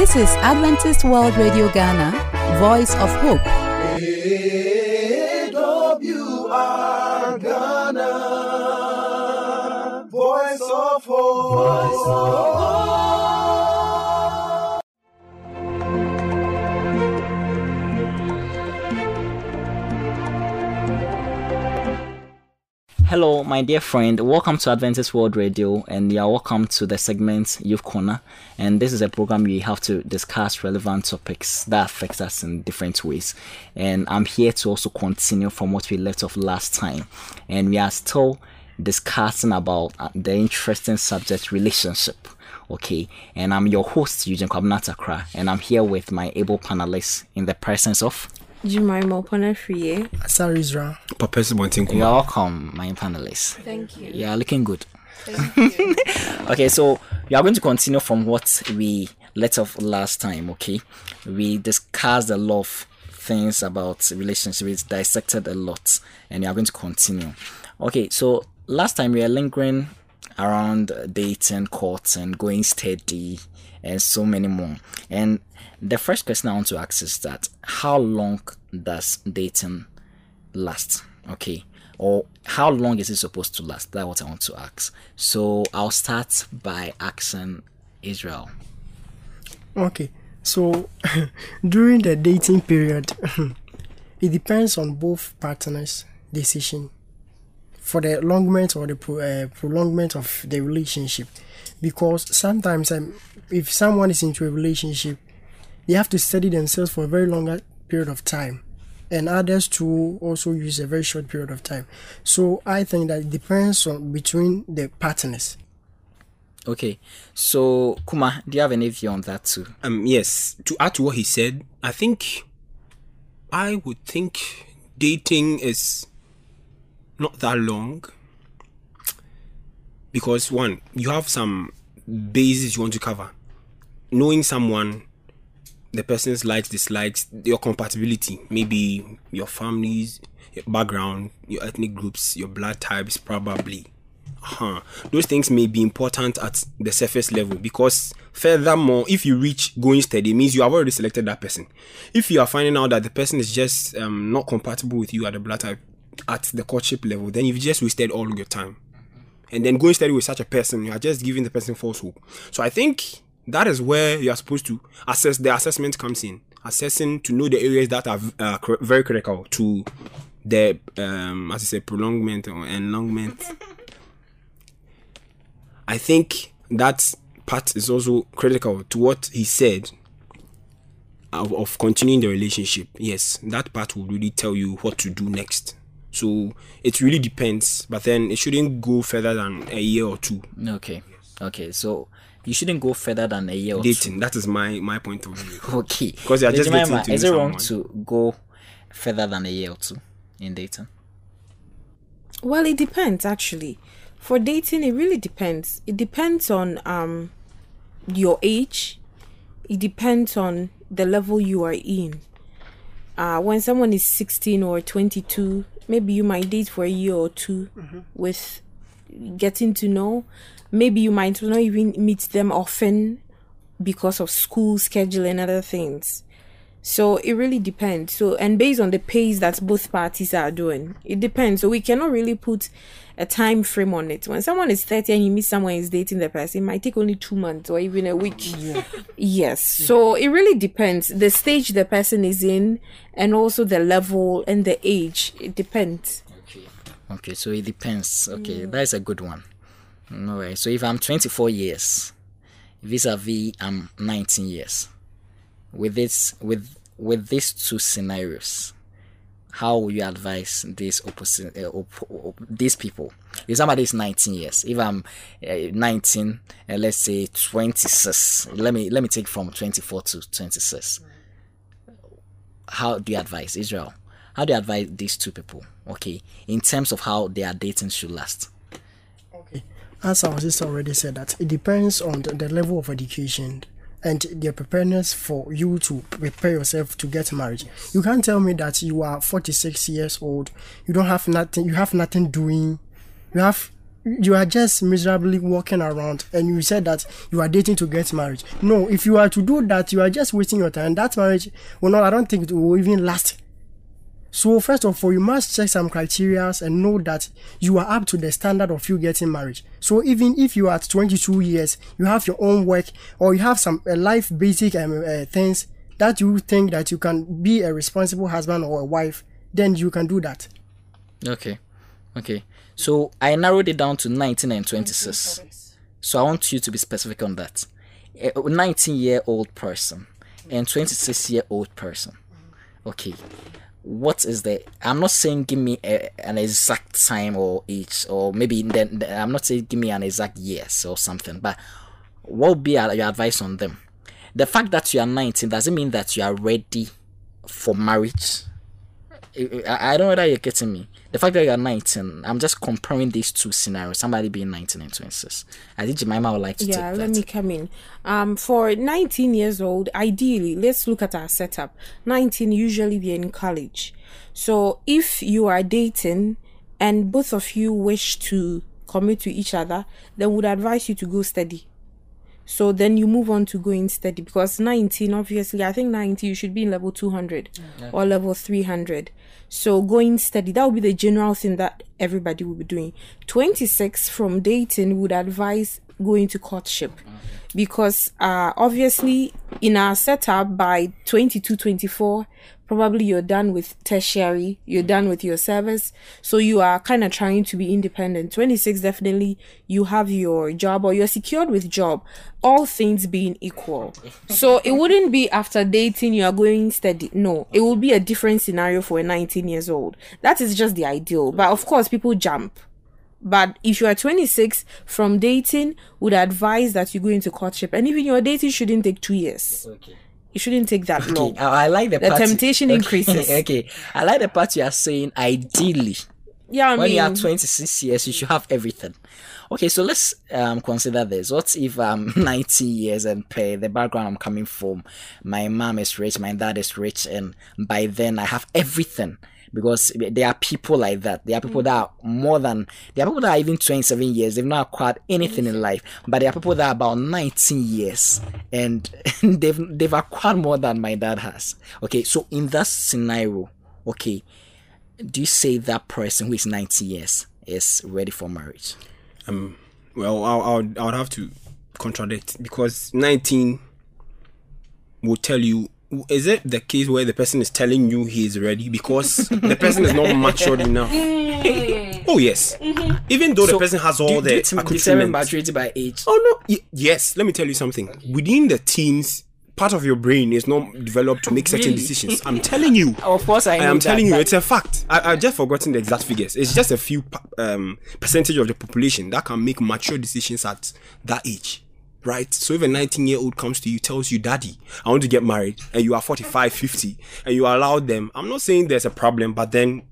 This is Adventist World Radio Ghana, Voice of Hope. AWR Ghana, Voice of Hope. Voice of my dear friend. Welcome to Adventist World Radio, and you are welcome to the segment Youth Corner. And this is a program we have to discuss relevant topics that affect us in different ways. And I'm here to also continue from what we left off last time. And we are still discussing about uh, the interesting subject relationship. Okay, and I'm your host Eugene Kwabnatakra, and I'm here with my able panelists in the presence of Jemima Oponafriye. Asar eh? Israel. Papes Bontinku. You are welcome, my panelists. Thank you. You are looking good. okay, so we are going to continue from what we let off last time. Okay, we discussed a lot of things about relationships, we dissected a lot, and we are going to continue. Okay, so last time we were lingering around dating, courts, and going steady, and so many more. And the first question I want to ask is that how long does dating last? Okay. Or how long is it supposed to last? That's what I want to ask. So I'll start by asking Israel. Okay, so during the dating period, it depends on both partners' decision for the longment or the pro, uh, prolongment of the relationship. Because sometimes, um, if someone is into a relationship, they have to study themselves for a very longer period of time, and others to also use a very short period of time. So I think that it depends on between the partners. Okay. So Kuma, do you have any view on that too? Um, yes, to add to what he said, I think I would think dating is not that long because one, you have some bases you want to cover. Knowing someone, the person's likes, dislikes, your compatibility, maybe your family's your background, your ethnic groups, your blood types, probably. Huh. Those things may be important at the surface level because furthermore, if you reach going steady, means you have already selected that person. If you are finding out that the person is just um, not compatible with you at the blood type at the courtship level, then you've just wasted all your time. And then going steady with such a person, you are just giving the person false hope. So I think that is where you are supposed to assess. The assessment comes in, assessing to know the areas that are uh, cr- very critical to the um, as I say, prolongment or enlongment. I think that part is also critical to what he said of, of continuing the relationship. Yes, that part will really tell you what to do next. So it really depends, but then it shouldn't go further than a year or two. Okay. Okay. So you shouldn't go further than a year or Dating, that is my my point of view. okay. Because you are just Jemima, getting to is know it wrong someone. to go further than a year or two in dating? Well, it depends actually. For dating, it really depends. It depends on um your age. It depends on the level you are in. Uh, when someone is 16 or 22, maybe you might date for a year or 2 with getting to know. Maybe you might not even meet them often because of school schedule and other things. So it really depends. So and based on the pace that both parties are doing, it depends. So we cannot really put a time frame on it. When someone is 30 and you meet someone is dating the person, it might take only two months or even a week. Yes. So it really depends. The stage the person is in and also the level and the age. It depends. Okay. So it depends. Okay. That's a good one. No way. So if I'm 24 years, vis-a-vis I'm 19 years, with this with with these two scenarios, how will you advise these opposite uh, op- op- these people? If somebody is 19 years, if I'm uh, 19 and let's say 26, let me let me take from 24 to 26. How do you advise Israel? How do you advise these two people? Okay, in terms of how their dating should last. Okay, as our sister already said, that it depends on the, the level of education and their preparedness for you to prepare yourself to get married. You can't tell me that you are 46 years old, you don't have nothing, you have nothing doing, you have you are just miserably walking around and you said that you are dating to get married. No, if you are to do that, you are just wasting your time. That marriage, well, no, I don't think it will even last. So first of all, you must check some criteria and know that you are up to the standard of you getting married. So even if you are at 22 years, you have your own work or you have some uh, life basic um, uh, things that you think that you can be a responsible husband or a wife, then you can do that. Okay. Okay. So I narrowed it down to 19 and 26. So I want you to be specific on that. A 19 year old person and 26 year old person. Okay. What is the? I'm not saying give me a, an exact time or age, or maybe then I'm not saying give me an exact yes or something. But what would be your advice on them? The fact that you are 19 doesn't mean that you are ready for marriage. I, I don't know whether you're getting me. The fact that you're 19, I'm just comparing these two scenarios. Somebody being 19 and 26. I think Jemima would like to yeah let that. me come in um for 19 years old ideally let's look at our setup 19 usually they're in college so if you are dating and both of you wish to commit to each other then would advise you to go steady so then you move on to going steady because 19 obviously i think 90 you should be in level 200 mm. or level 300 so going steady that would be the general thing that everybody will be doing. 26 from dating would advise going to courtship. Because uh obviously in our setup by 22 24 probably you're done with tertiary you're done with your service. So you are kind of trying to be independent. 26 definitely you have your job or you're secured with job all things being equal. So it wouldn't be after dating you are going steady. No it will be a different scenario for a 19 years old. That is just the ideal. But of course people jump but if you are 26 from dating would advise that you go into courtship and even your dating shouldn't take two years Okay. it shouldn't take that long Okay, I, I like the The part. temptation okay, increases. Okay, I like the part you are saying. Ideally, yeah i when mean you are 26 years, you should have everything. Okay, so let's um consider this. What if I'm 19 years and pay the background I'm coming from? My mom is rich, my dad is rich, and by then I have everything. Because there are people like that. There are people that are more than. There are people that are even 27 years. They've not acquired anything in life. But there are people that are about 19 years and they've they've acquired more than my dad has. Okay, so in that scenario, okay, do you say that person who is 19 years is ready for marriage? Um, well, I'll, I'll, I would have to contradict because 19 will tell you. Is it the case where the person is telling you he is ready because the person is not matured enough? oh yes. Even though the person has all do, the do you accoutrements. maturity by age? Oh no! Y- yes, let me tell you something. Within the teens, part of your brain is not developed to make certain Really? decisions. I'm telling you. Of course, I I am that, telling you, but- it's a fact. I, I've just forgotten the exact figures. It's just a few um, percentage of the population that can make mature decisions at that age. Right? So if a 19 year old comes to you, tells you, Daddy, I want to get married, and you are 45, 50, and you allow them, I'm not saying there's a problem, but then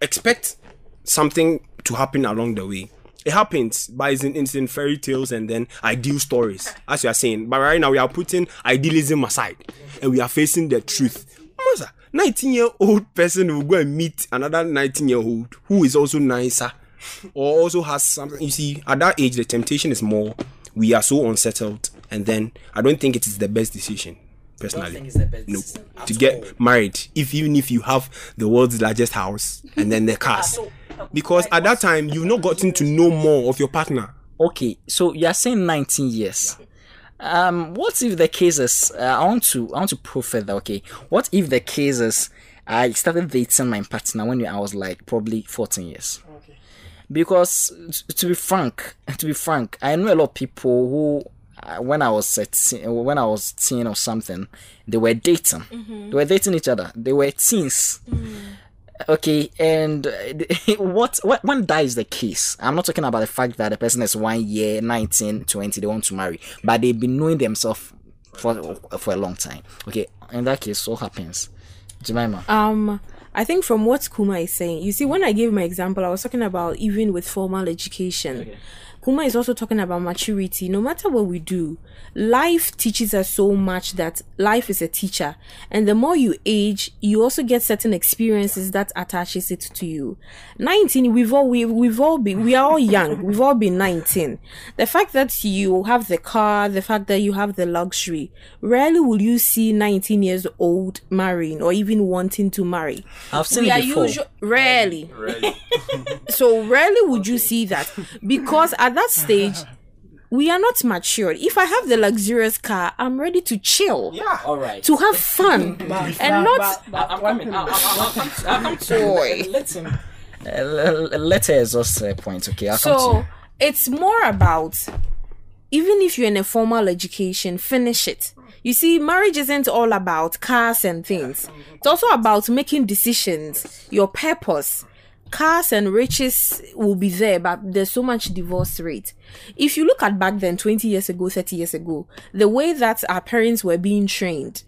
expect something to happen along the way. It happens, but it's in, it's in fairy tales and then ideal stories, as you are saying. But right now, we are putting idealism aside and we are facing the truth. Masa, 19 year old person will go and meet another 19 year old who is also nicer or also has something. You see, at that age, the temptation is more. We are so unsettled, and then I don't think it is the best decision. Personally, think it's the best no, decision to at get married, if even if you have the world's largest house and then the cars, because at that time you've not gotten to know more of your partner. Okay, so you are saying 19 years. Um, what if the cases? Uh, I want to I want to prove further. Okay, what if the cases? I started dating my partner when I was like probably 14 years. Because t- to be frank, to be frank, I know a lot of people who, uh, when I was a teen, when I was teen or something, they were dating. They were dating each other. They were teens. Okay, and what, what when that is the case, I'm not talking about the fact that the person is one year, 19, 20, they want to marry, but they've been knowing themselves for for a long time. Okay, in that case, what happens? Jemima. Um, I think from what Kuma is saying, you see, when I gave my example, I was talking about even with formal education. Kuma is also talking about maturity. No matter what we do, life teaches us so much that life is a teacher. And the more you age, you also get certain experiences that attaches it to you. 19, we've all, we, we've all been, we are all young. We've all been 19. The fact that you have the car, the fact that you have the luxury, rarely will you see 19 years old marrying or even wanting to marry. I've seen we it are before. usual rarely. so rarely would you see that because at that stage we are not matured. If I have the luxurious car, I'm ready to chill. Yeah. All right. To have fun and not I'm coming. I'll, I'll come to, I'll Boy. Let him. Uh, l- l- let her exhaust her point. Okay. I'll so it's more about even if you're in a formal education, finish it. You see, marriage isn't all about cars and things. It's also about making decisions, your purpose. Cars and riches will be there, but there's so much divorce rate. If you look at back then, 20 years ago, 30 years ago, the way that our parents were being trained,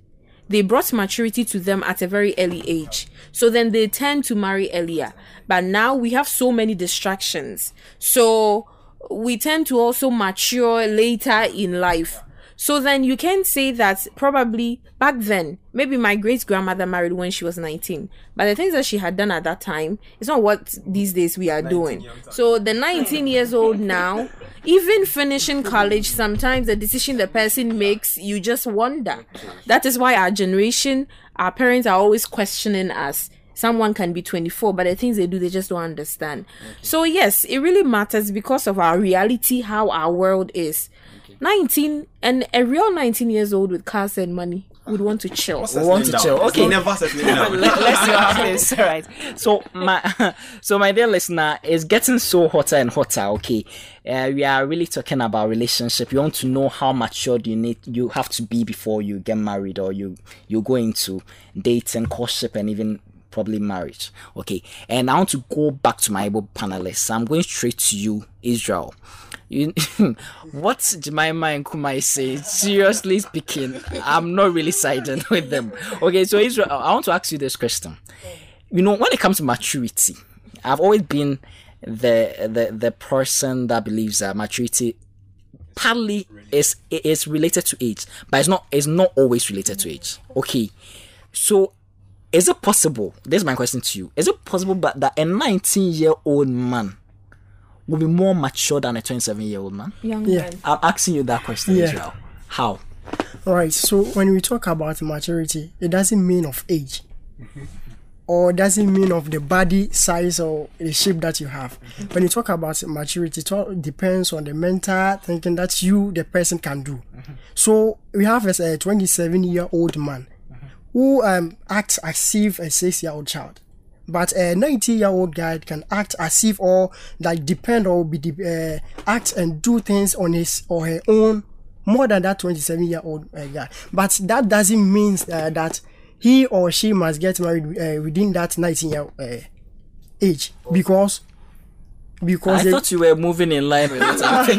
they brought maturity to them at a very early age. So then they tend to marry earlier. But now we have so many distractions. So we tend to also mature later in life. So then you can say that probably back then, maybe my great grandmother married when she was 19. But the things that she had done at that time is not what these days we are doing. So the 19 years old now, even finishing college, sometimes the decision the person makes, you just wonder. That is why our generation, our parents are always questioning us. Someone can be 24, but the things they do, they just don't understand. So, yes, it really matters because of our reality, how our world is. 19 and a real 19 years old with cars and money would want to chill. We want to chill. Okay. Never settling down. Let, let's see what happens. All right. So my, so my dear listener, it's getting so hotter and hotter. Okay, uh, we are really talking about relationship. You want to know how matured you need, you have to be before you get married or you you go into dating, courtship, and even probably marriage. Okay, and I want to go back to my able panelists. I'm going straight to you, Israel. You, what Jemima and Kumai say, seriously speaking, I'm not really siding with them. Okay, so Israel, I want to ask you this question. You know, when it comes to maturity, I've always been the the the person that believes that maturity partly is is related to age, but it's not it's not always related to age. Okay, so is it possible? This is my question to you. Is it possible that, that a 19 year old man will be more mature than a 27 year old man? Young Yeah. men. I'm asking you that question, Yeah. Israel. How? All right. So when we talk about maturity, it doesn't mean of age, or doesn't mean of the body size or the shape that you have. When you talk about maturity, it all depends on the mental thinking that you, the person, can do. So we have a 27 year old man who um, acts as if a six year old child. But a 90 year old guy can act as if or like depend or be de- uh, act and do things on his or her own more than that 27 year old uh, guy. But that doesn't mean uh, that he or she must get married uh, within that 19 year uh, age because because I they- thought you were moving in line with what I'm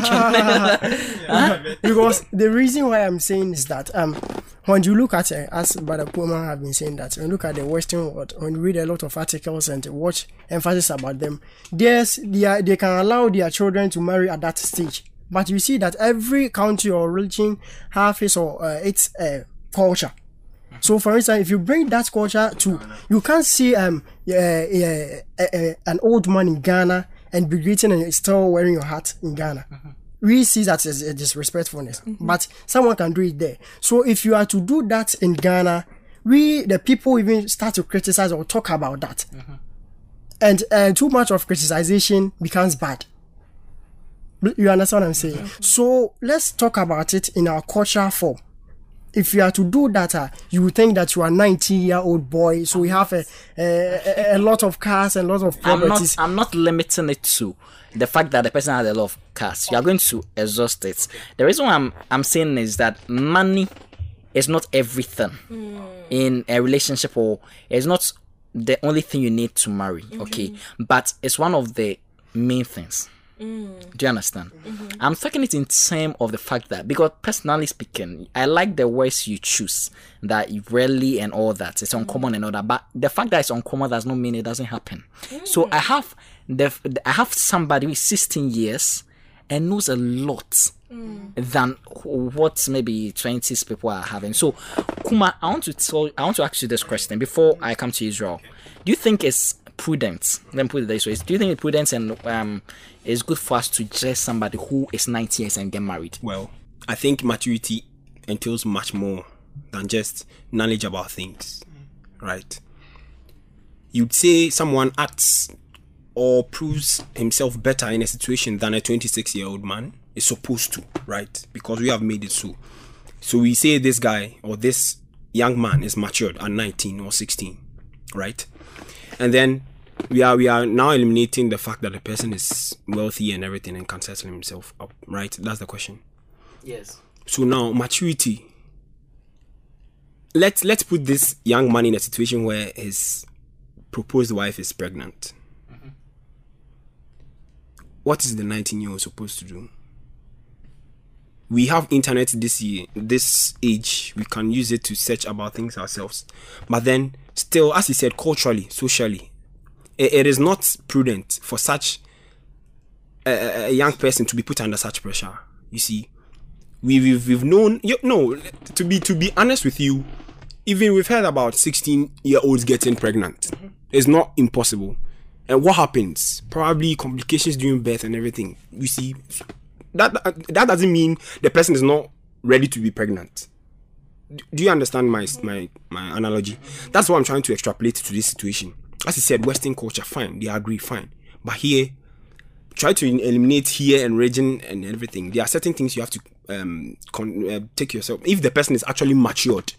thinking. because the reason why I'm saying is that um when you look at uh, as Brother Kuma have been saying that when you look at the Western world, when you read a lot of articles and watch emphasis about them, there's they, are, they can allow their children to marry at that stage. But you see that every country or religion have its or uh, its uh, culture. So, for instance, if you bring that culture to, you can't see um uh, uh, uh, uh, an old man in Ghana and be greeting and still wearing your hat in Ghana. Mm-hmm. We see that as a disrespectfulness, mm-hmm. but someone can do it there. So, if you are to do that in Ghana, we the people even start to criticize or talk about that, mm-hmm. and uh, too much of criticization becomes bad. You understand what I'm saying? So let's talk about it in our culture form if you are to do that, uh, you would think that you are 19 year old boy, so we have a, a, a, a lot of cars and a lot of I'm not. I'm not limiting it to the fact that the person has a lot of cars. You are going to exhaust it. The reason why I'm I'm saying is that money is not everything in a relationship, or it's not the only thing you need to marry. Okay, but it's one of the main things. Mm. Do you understand? Mm-hmm. I'm talking it in terms of the fact that because personally speaking, I like the words you choose that you rarely and all that. It's mm. uncommon and all that. But the fact that it's uncommon does not mean it doesn't happen. Mm. So I have the I have somebody is 16 years and knows a lot than what maybe 20s people are having. So, Kuma, I want to tell, I want to ask you this question before I come to Israel. Do you think it's prudent? Let me put it this way: Do you think it's prudent and um, it's good for us to judge somebody who is 90 years and get married? Well, I think maturity entails much more than just knowledge about things, right? You'd say someone acts or proves himself better in a situation than a 26 year old man is supposed to, right? Because we have made it so. So we say this guy or this young man is matured at 19 or 16, right? And then we are we are now eliminating the fact that the person is wealthy and everything and can settle himself up, right? That's the question. Yes. So now maturity. Let's let's put this young man in a situation where his proposed wife is pregnant. Mm-hmm. What is the 19 year old supposed to do? We have internet this year, this age. We can use it to search about things ourselves. But then, still, as he said, culturally, socially, i- it is not prudent for such a, a- young person to be put under such pressure. You see, we, we've, we've known you no to be to be honest with you even we've heard about 16 year olds getting pregnant. Mm-hmm. It's not impossible. And what happens? Probably complications during birth and everything. You see that that doesn't mean the person is not ready to be pregnant. Do do you understand my my my analogy? That's what i'm trying to extrapolate to this situation as he said western culture fine they agree fine but here try to eliminate here and region and everything. There are certain things you have to um, con- uh, take yourself. If the person is actually matured,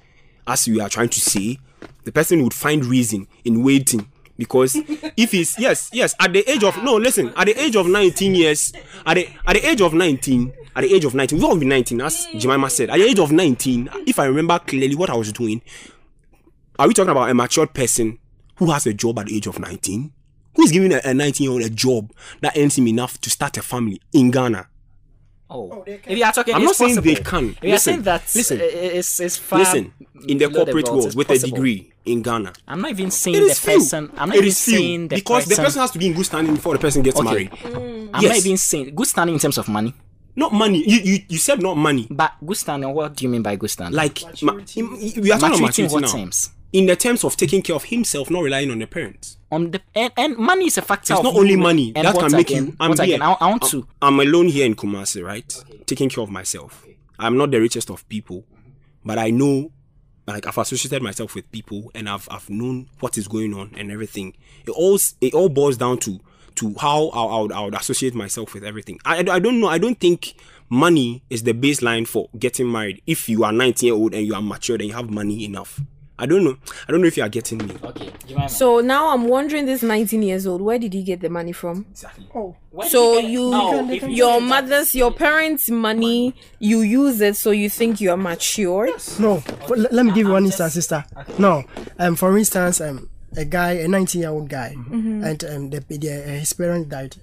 as you are trying to say, the person would find reason in waiting. Because if he's yes, yes, at the age of no, listen, at the age of 19 years, at the at the age of 19, at the age of 19, we've all be 19, as Jemima said. At the age of 19, if I remember clearly what I was doing, are we talking about a matured person who has a job at the age of 19? Who is giving a 19 year old a job that earns him enough to start a family in Ghana? Oh, if you are talking, I'm not saying they can. If you are Listen, saying that, listen. it's, it's far Listen, in the corporate belt, world with possible. a degree in Ghana, I'm not even saying it the few. person. I'm not It even saying the because person. the person has to be in good standing before the person gets Okay. married. Mm. I'm not even saying good standing in terms of money, Not money. You, you you said not money. but good standing. What do you mean by good standing? Like ma- we are talking about maturity in what now. terms? In the terms of taking care of himself, not relying on the parents. On the and, and money is a factor. It's not only money and that can make again? you. I'm here. again? I, I want I'm- to. I'm alone here in Kumasi, right? Taking care of myself. I'm not the richest of people, but I know, like I've associated myself with people, and I've I've known what is going on and everything. It all it all boils down to to how I, I, would, I would associate myself with everything. I, I don't know. I don't think money is the baseline for getting married. If you are 19 year old and you are matured and you have money enough, I don't know. I don't know if you are getting me. Okay, Jemima. So now I'm wondering, this 19 years old, where did he get the money from? Exactly. Oh, When So did you, No, if you your mother's, your parents' money, you use it so you think you're mature. no. For, let, let me give you one instance, sister. No. Um, for instance, um, a guy, a 19 year old guy, and um, the, the, uh, his parents died,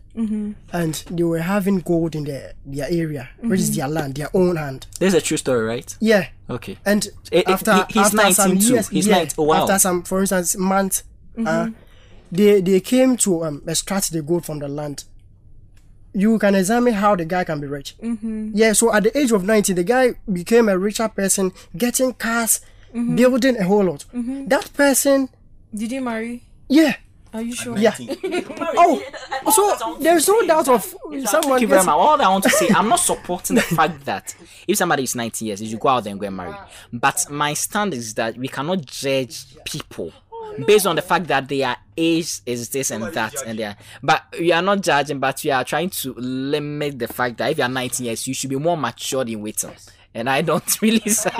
and they were having gold in their their area, which is their land, their own hand. This is a true story, right? Yeah. Okay. And eh, after, he- he's after some 19 too. years, He's yeah, 19 oh, wow. after some, for instance, month, uh, they they came to um, extract the gold from the land. You can examine how the guy can be rich. Mm-hmm. Yeah, so at the age of 90, the guy became a richer person, getting cars, building a whole lot. That person, Did you marry? yeah, Are you sure? yeah. oh, so there's no doubt of someone Thank you very much. All I want to say, I'm not supporting the fact that if somebody is 90 years, you should go out there and go and marry. But my stand is that we cannot judge people based on the fact that their age is this and that and they are but we are not judging but we are trying to limit the fact that if you are 19 years you should be more matured in waiting and i don't really say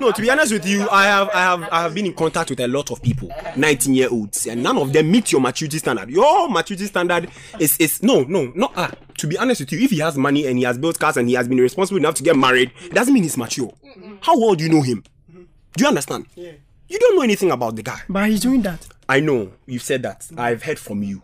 No, to be honest with you, I have I have I have been in contact with a lot of people, 19 year olds, and none of them meet your maturity standard. Your maturity standard is is no no not ah. To be honest with you, if he has money and he has built cars and he has been responsible enough to get married, it doesn't mean he's mature. How well do you know him? Do you understand? You don't know anything about the guy. But he's doing that. I know you've said that. I've heard from you.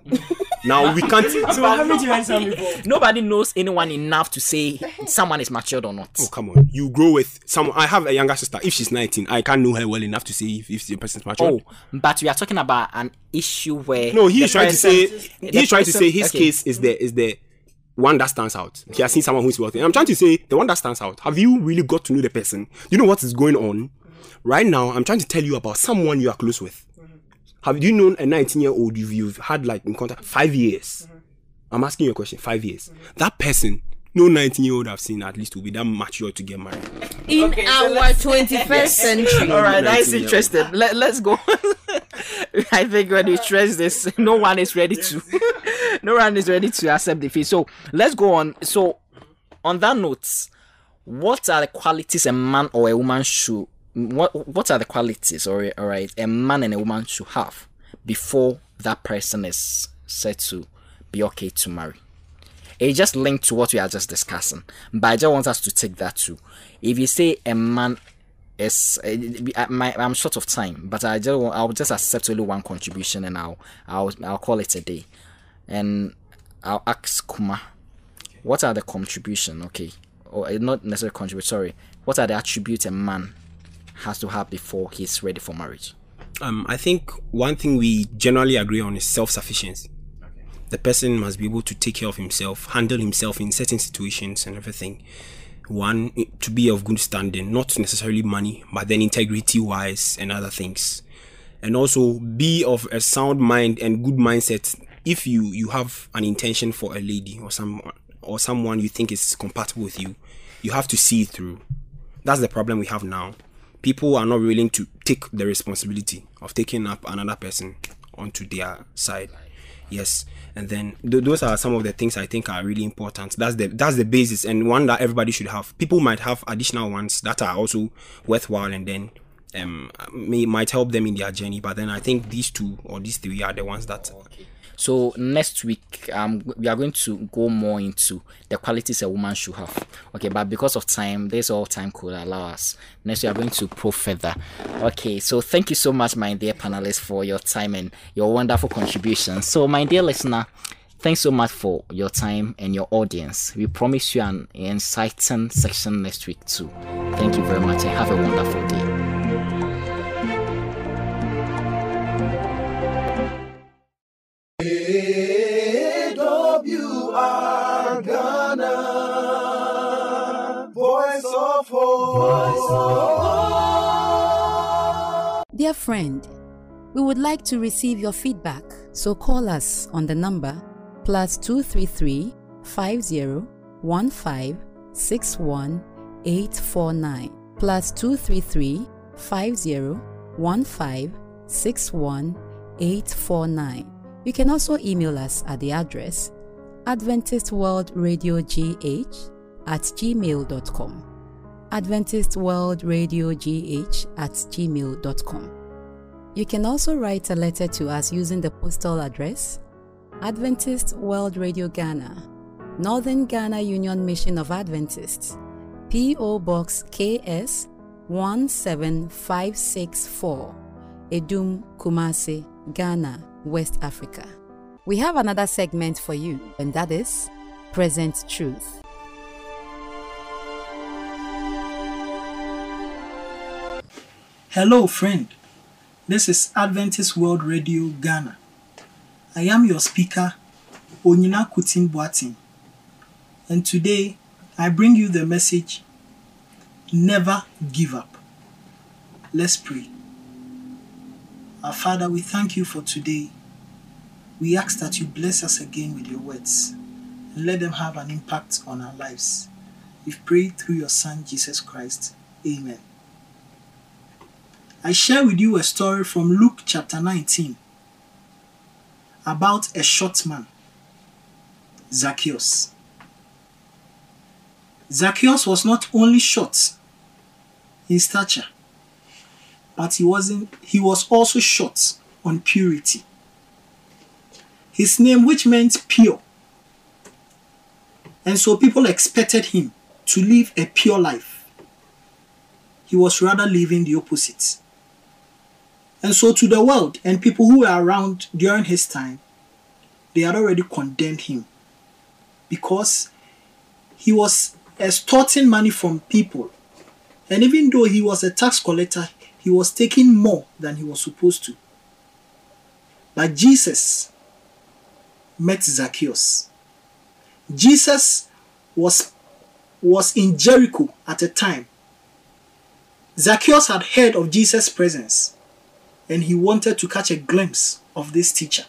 now we can't. So haven't you heard some before? nobody knows anyone enough to say someone is matured or not Oh, come on. You grow with someone. I have a younger sister. If she's 19, I can't know her well enough to say if, if the person's mature. Oh, but we are talking about an issue where No, he's the trying to say person- he's trying to say his okay. case is the is the one that stands out. He has seen someone who's wealthy. And I'm trying to say the one that stands out. Have you really got to know the person? You know what is going on? Right now, I'm trying to tell you about someone you are close with. Have you known a 19 year old you've, you've had like in contact five years? Mm-hmm. I'm asking you a question. Five years. Mm-hmm. That person, no 19 year old I've seen at least will be that mature to get married. In Okay, our let's- 21st century. All right, that's 19 year interesting. Let, let's go. I think when we stress this, no one is ready to, no one is ready to accept defeat. So let's go on. So, on that note, what are the qualities a man or a woman should? What What are the qualities, or all right, a man and a woman should have before that person is said to be okay to marry? It just linked to what we are just discussing, but I just want us to take that too. If you say a man is, uh, my, I'm short of time, but I just I'll just accept only one contribution and I'll I'll I'll call it a day, and I'll ask Kuma, what are the contribution? Okay, or uh, not necessarily contribute. Sorry, what are the attributes a man has to have before he's ready for marriage? Um, I think one thing we generally agree on is self sufficiency. The person must be able to take care of himself, handle himself in certain situations and everything. One, to be of good standing, not necessarily money, but then integrity wise and other things. And also be of a sound mind and good mindset if you you have an intention for a lady or someone or someone you think is compatible with you, you have to see it through. That's the problem we have now. People are not willing to take the responsibility of taking up another person onto their side. Yes, and then th- those are some of the things I think are really important. That's the that's the basis and one that everybody should have. People might have additional ones that are also worthwhile and then um may might help them in their journey. But then I think these two or these three are the ones that So next week, um, we are going to go more into the qualities a woman should have. Okay, but because of time, this all time could allow us. Next, we are going to probe further. Okay, so thank you so much, my dear panelists, for your time and your wonderful contribution. So, my dear listener, thanks so much for your time and your audience. We promise you an exciting section next week too. Thank you very much and have a wonderful day. Ghana. Voice of hope. Dear friend, we would like to receive your feedback, so call us on the number plus 233 50 15 61 849 plus 233 50 15 61 849. You can also email us at the address Adventist World Radio GH at gmail.com. Adventist World Radio GH at gmail.com. You can also write a letter to us using the postal address Adventist World Radio Ghana, Northern Ghana Union Mission of Adventists, P.O. Box KS 17564, Adum Kumasi, Ghana, West Africa. We have another segment for you, and that is Present Truth. Hello, friend. This is Adventist World Radio Ghana. I am your speaker, Onyina Kutin Boatin. And today I bring you the message Never give up. Let's pray. Our Father, we thank you for today. We ask that you bless us again with your words and let them have an impact on our lives. We've prayed through your Son, Jesus Christ. Amen. I share with you a story from Luke chapter 19 about a short man, Zacchaeus. Zacchaeus was not only short in stature, but he wasn't he was also short on purity. His name which meant pure. And so people expected him to live a pure life. He was rather living the opposite. And so to the world and people who were around during his time, they had already condemned him because he was extorting money from people. And even though he was a tax collector, he was taking more than he was supposed to. But Jesus met Zacchaeus. Jesus was was in Jericho at a time. Zacchaeus had heard of Jesus' presence and he wanted to catch a glimpse of this teacher.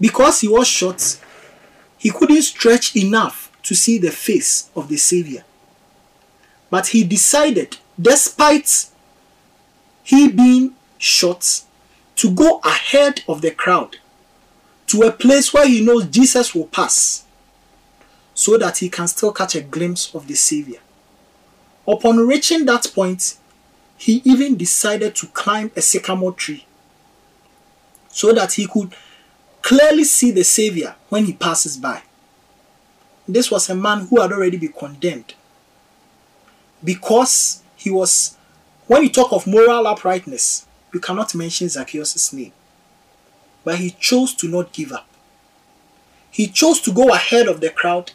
Because he was short, he couldn't stretch enough to see the face of the Savior. But he decided, despite he being short, to go ahead of the crowd to a place where he knows Jesus will pass so that he can still catch a glimpse of the Savior. Upon reaching that point, he even decided to climb a sycamore tree so that he could clearly see the Savior when he passes by. This was a man who had already been condemned because he was, when you talk of moral uprightness, you cannot mention Zacchaeus' name. But he chose to not give up. He chose to go ahead of the crowd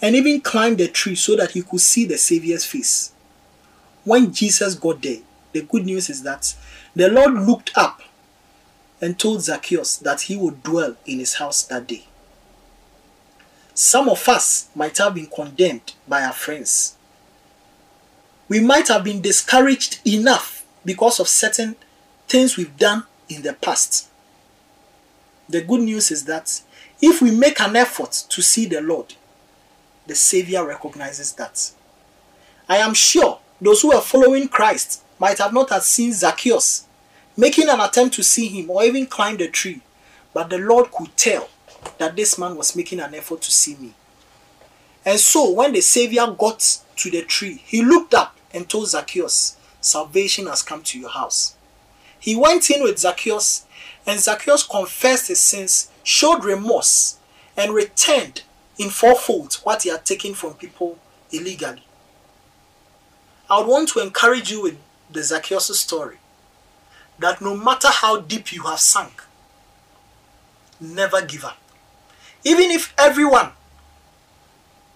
and even climb the tree so that he could see the Savior's face. When Jesus got there, the good news is that the Lord looked up and told Zacchaeus that he would dwell in his house that day. Some of us might have been condemned by our friends. We might have been discouraged enough because of certain things we've done in the past. The good news is that if we make an effort to see the Lord, the Savior recognizes that. I am sure those who are following Christ might have not have seen Zacchaeus making an attempt to see him or even climb the tree, but the Lord could tell that this man was making an effort to see me. And so when the Savior got to the tree, he looked up and told Zacchaeus, Salvation has come to your house. He went in with Zacchaeus, and Zacchaeus confessed his sins, showed remorse, and returned in fourfold what he had taken from people illegally. I would want to encourage you with the Zacchaeus story that no matter how deep you have sunk, never give up. Even if everyone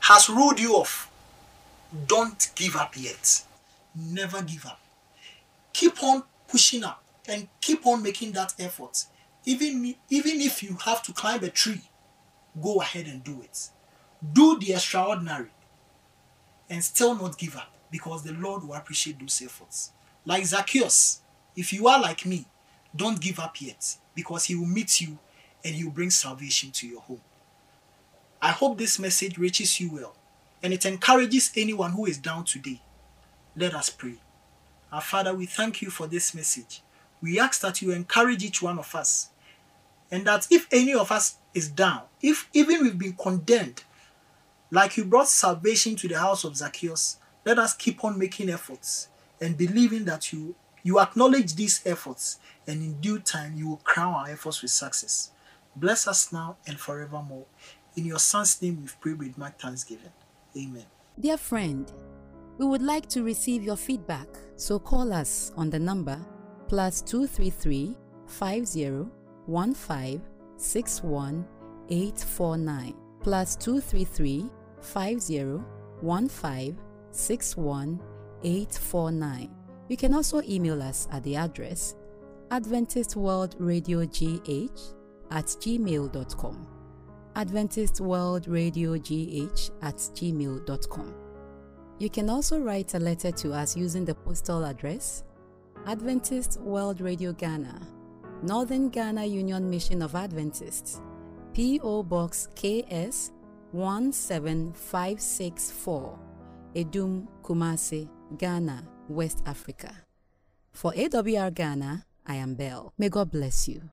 has ruled you off, don't give up yet. Never give up. Keep on pushing up and keep on making that effort. Even, even if you have to climb a tree, go ahead and do it. Do the extraordinary and still not give up because the Lord will appreciate those efforts. Like Zacchaeus, if you are like me, don't give up yet because He will meet you and He will bring salvation to your home. I hope this message reaches you well and it encourages anyone who is down today. Let us pray. Our Father, we thank you for this message. We ask that you encourage each one of us and that if any of us is down, if even we've been condemned, like you brought salvation to the house of Zacchaeus, let us keep on making efforts and believing that you you acknowledge these efforts and in due time you will crown our efforts with success. Bless us now and forevermore. In your son's name we've prayed with my thanksgiving. Amen. Dear friend, we would like to receive your feedback, so call us on the number plus 233 5015 61849 plus 233 5015 61849. You can also email us at the address Adventist World Radio GH at gmail.com. Adventist World Radio GH at gmail.com. You can also write a letter to us using the postal address Adventist World Radio Ghana, Northern Ghana Union Mission of Adventists, P.O. Box KS 17564, Adum, Kumasi, Ghana, West Africa. For AWR Ghana, I am Belle. May God bless you.